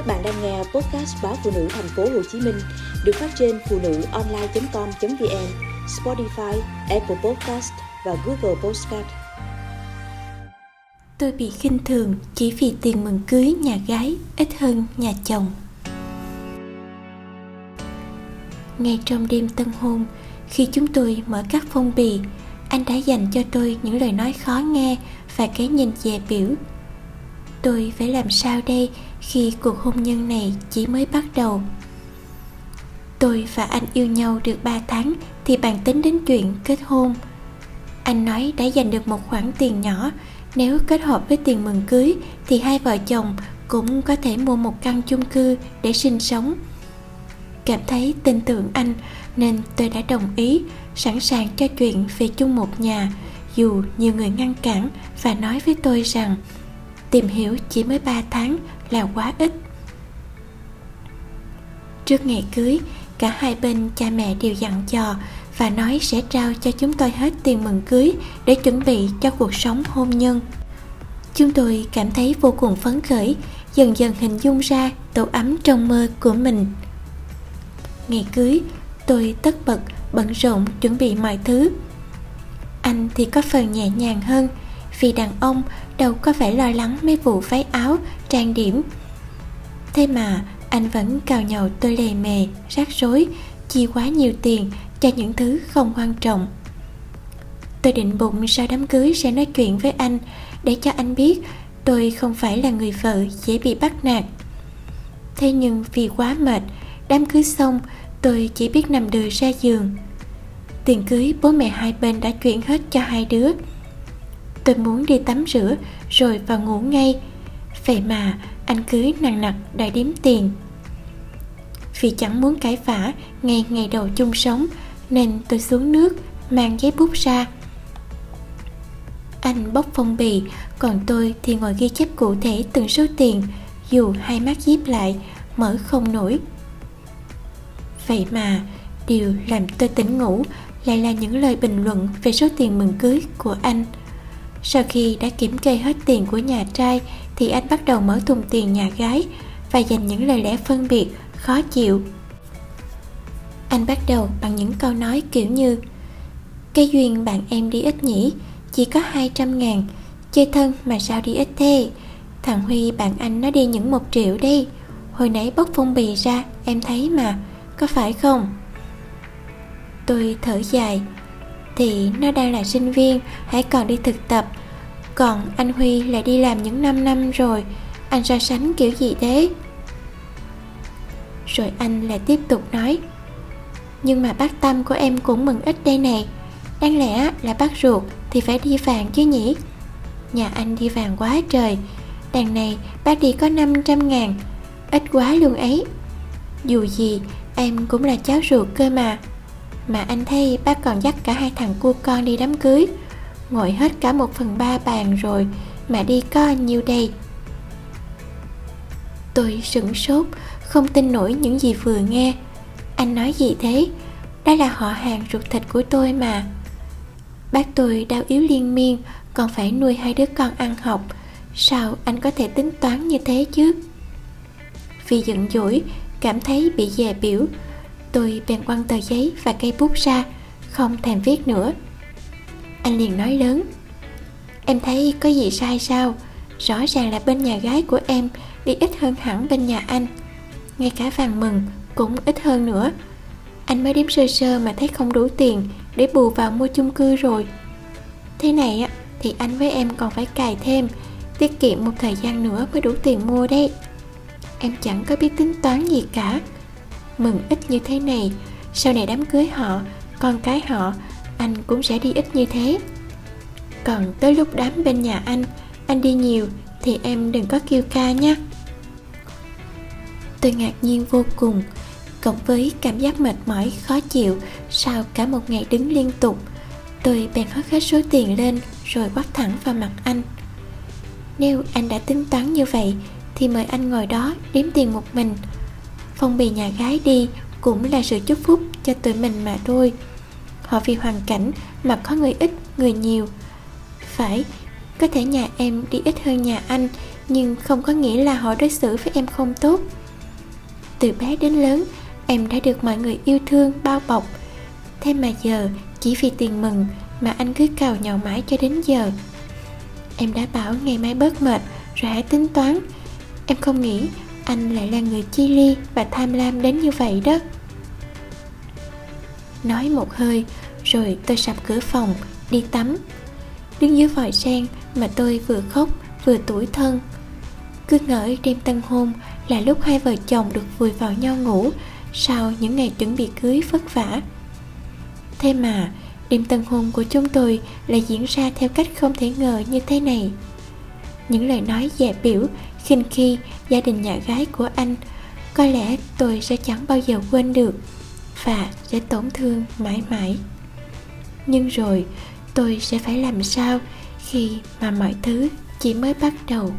Các bạn đang nghe podcast báo phụ nữ thành phố Hồ Chí Minh được phát trên phụ nữ online.com.vn, Spotify, Apple Podcast và Google Podcast. Tôi bị khinh thường chỉ vì tiền mừng cưới nhà gái ít hơn nhà chồng. Ngay trong đêm tân hôn, khi chúng tôi mở các phong bì, anh đã dành cho tôi những lời nói khó nghe và cái nhìn dè biểu. Tôi phải làm sao đây khi cuộc hôn nhân này chỉ mới bắt đầu. Tôi và anh yêu nhau được 3 tháng thì bàn tính đến chuyện kết hôn. Anh nói đã dành được một khoản tiền nhỏ, nếu kết hợp với tiền mừng cưới thì hai vợ chồng cũng có thể mua một căn chung cư để sinh sống. Cảm thấy tin tưởng anh nên tôi đã đồng ý, sẵn sàng cho chuyện về chung một nhà, dù nhiều người ngăn cản và nói với tôi rằng tìm hiểu chỉ mới 3 tháng là quá ít. Trước ngày cưới, cả hai bên cha mẹ đều dặn dò và nói sẽ trao cho chúng tôi hết tiền mừng cưới để chuẩn bị cho cuộc sống hôn nhân. Chúng tôi cảm thấy vô cùng phấn khởi, dần dần hình dung ra tổ ấm trong mơ của mình. Ngày cưới, tôi tất bật bận rộn chuẩn bị mọi thứ. Anh thì có phần nhẹ nhàng hơn vì đàn ông đâu có phải lo lắng mấy vụ váy áo, trang điểm. Thế mà anh vẫn cào nhậu tôi lề mề, rắc rối, chi quá nhiều tiền cho những thứ không quan trọng. Tôi định bụng sau đám cưới sẽ nói chuyện với anh, để cho anh biết tôi không phải là người vợ dễ bị bắt nạt. Thế nhưng vì quá mệt, đám cưới xong, tôi chỉ biết nằm đờ ra giường. Tiền cưới bố mẹ hai bên đã chuyển hết cho hai đứa tôi muốn đi tắm rửa, rồi vào ngủ ngay. Vậy mà, anh cứ nặng nặc đòi đếm tiền. Vì chẳng muốn cãi vã ngay ngày đầu chung sống, nên tôi xuống nước, mang giấy bút ra. Anh bóc phong bì, còn tôi thì ngồi ghi chép cụ thể từng số tiền, dù hai mắt díp lại, mở không nổi. Vậy mà, điều làm tôi tỉnh ngủ lại là những lời bình luận về số tiền mừng cưới của anh sau khi đã kiểm kê hết tiền của nhà trai thì anh bắt đầu mở thùng tiền nhà gái và dành những lời lẽ phân biệt, khó chịu. Anh bắt đầu bằng những câu nói kiểu như Cái duyên bạn em đi ít nhỉ, chỉ có 200 ngàn, chơi thân mà sao đi ít thế? Thằng Huy bạn anh nó đi những một triệu đi, hồi nãy bóc phong bì ra, em thấy mà, có phải không? Tôi thở dài, thì nó đang là sinh viên, hãy còn đi thực tập. Còn anh huy lại đi làm những 5 năm rồi, anh so sánh kiểu gì thế? Rồi anh lại tiếp tục nói, nhưng mà bác tâm của em cũng mừng ít đây này. Đáng lẽ là bác ruột thì phải đi vàng chứ nhỉ? Nhà anh đi vàng quá trời. Đằng này bác đi có 500 ngàn, ít quá luôn ấy. Dù gì, em cũng là cháu ruột cơ mà mà anh thấy bác còn dắt cả hai thằng cu con đi đám cưới. Ngồi hết cả một phần ba bàn rồi mà đi có nhiêu đây? Tôi sửng sốt, không tin nổi những gì vừa nghe. Anh nói gì thế? Đó là họ hàng ruột thịt của tôi mà. Bác tôi đau yếu liên miên, còn phải nuôi hai đứa con ăn học. Sao anh có thể tính toán như thế chứ? Vì giận dỗi, cảm thấy bị dè biểu tôi bèn quăng tờ giấy và cây bút ra, không thèm viết nữa. Anh liền nói lớn, em thấy có gì sai sao? Rõ ràng là bên nhà gái của em đi ít hơn hẳn bên nhà anh. Ngay cả vàng mừng cũng ít hơn nữa. Anh mới đếm sơ sơ mà thấy không đủ tiền để bù vào mua chung cư rồi. Thế này á, thì anh với em còn phải cài thêm, tiết kiệm một thời gian nữa mới đủ tiền mua đấy. Em chẳng có biết tính toán gì cả mừng ít như thế này. Sau này đám cưới họ, con cái họ, anh cũng sẽ đi ít như thế. Còn tới lúc đám bên nhà anh anh đi nhiều thì em đừng có kêu ca nhé tôi ngạc nhiên vô cùng, cộng với cảm giác mệt mỏi, khó chịu sau cả một ngày đứng liên tục, tôi bèn hất hết số tiền lên rồi quát thẳng vào mặt anh. Nếu anh đã tính toán như vậy thì mời anh ngồi đó đếm tiền một mình phong bì nhà gái đi cũng là sự chúc phúc cho tụi mình mà thôi. Họ vì hoàn cảnh mà có người ít, người nhiều. Phải, có thể nhà em đi ít hơn nhà anh, nhưng không có nghĩa là họ đối xử với em không tốt. Từ bé đến lớn, em đã được mọi người yêu thương, bao bọc. Thế mà giờ, chỉ vì tiền mừng mà anh cứ cào nhào mãi cho đến giờ. Em đã bảo ngày mai bớt mệt rồi hãy tính toán. Em không nghĩ anh lại là người chi ly và tham lam đến như vậy đó. Nói một hơi, rồi tôi sập cửa phòng, đi tắm. Đứng dưới vòi sen mà tôi vừa khóc vừa tủi thân. Cứ ngỡ đêm tân hôn là lúc hai vợ chồng được vùi vào nhau ngủ sau những ngày chuẩn bị cưới vất vả. Thế mà, đêm tân hôn của chúng tôi lại diễn ra theo cách không thể ngờ như thế này. Những lời nói dè biểu khinh khi gia đình nhà gái của anh, có lẽ tôi sẽ chẳng bao giờ quên được và sẽ tổn thương mãi mãi. Nhưng rồi tôi sẽ phải làm sao khi mà mọi thứ chỉ mới bắt đầu?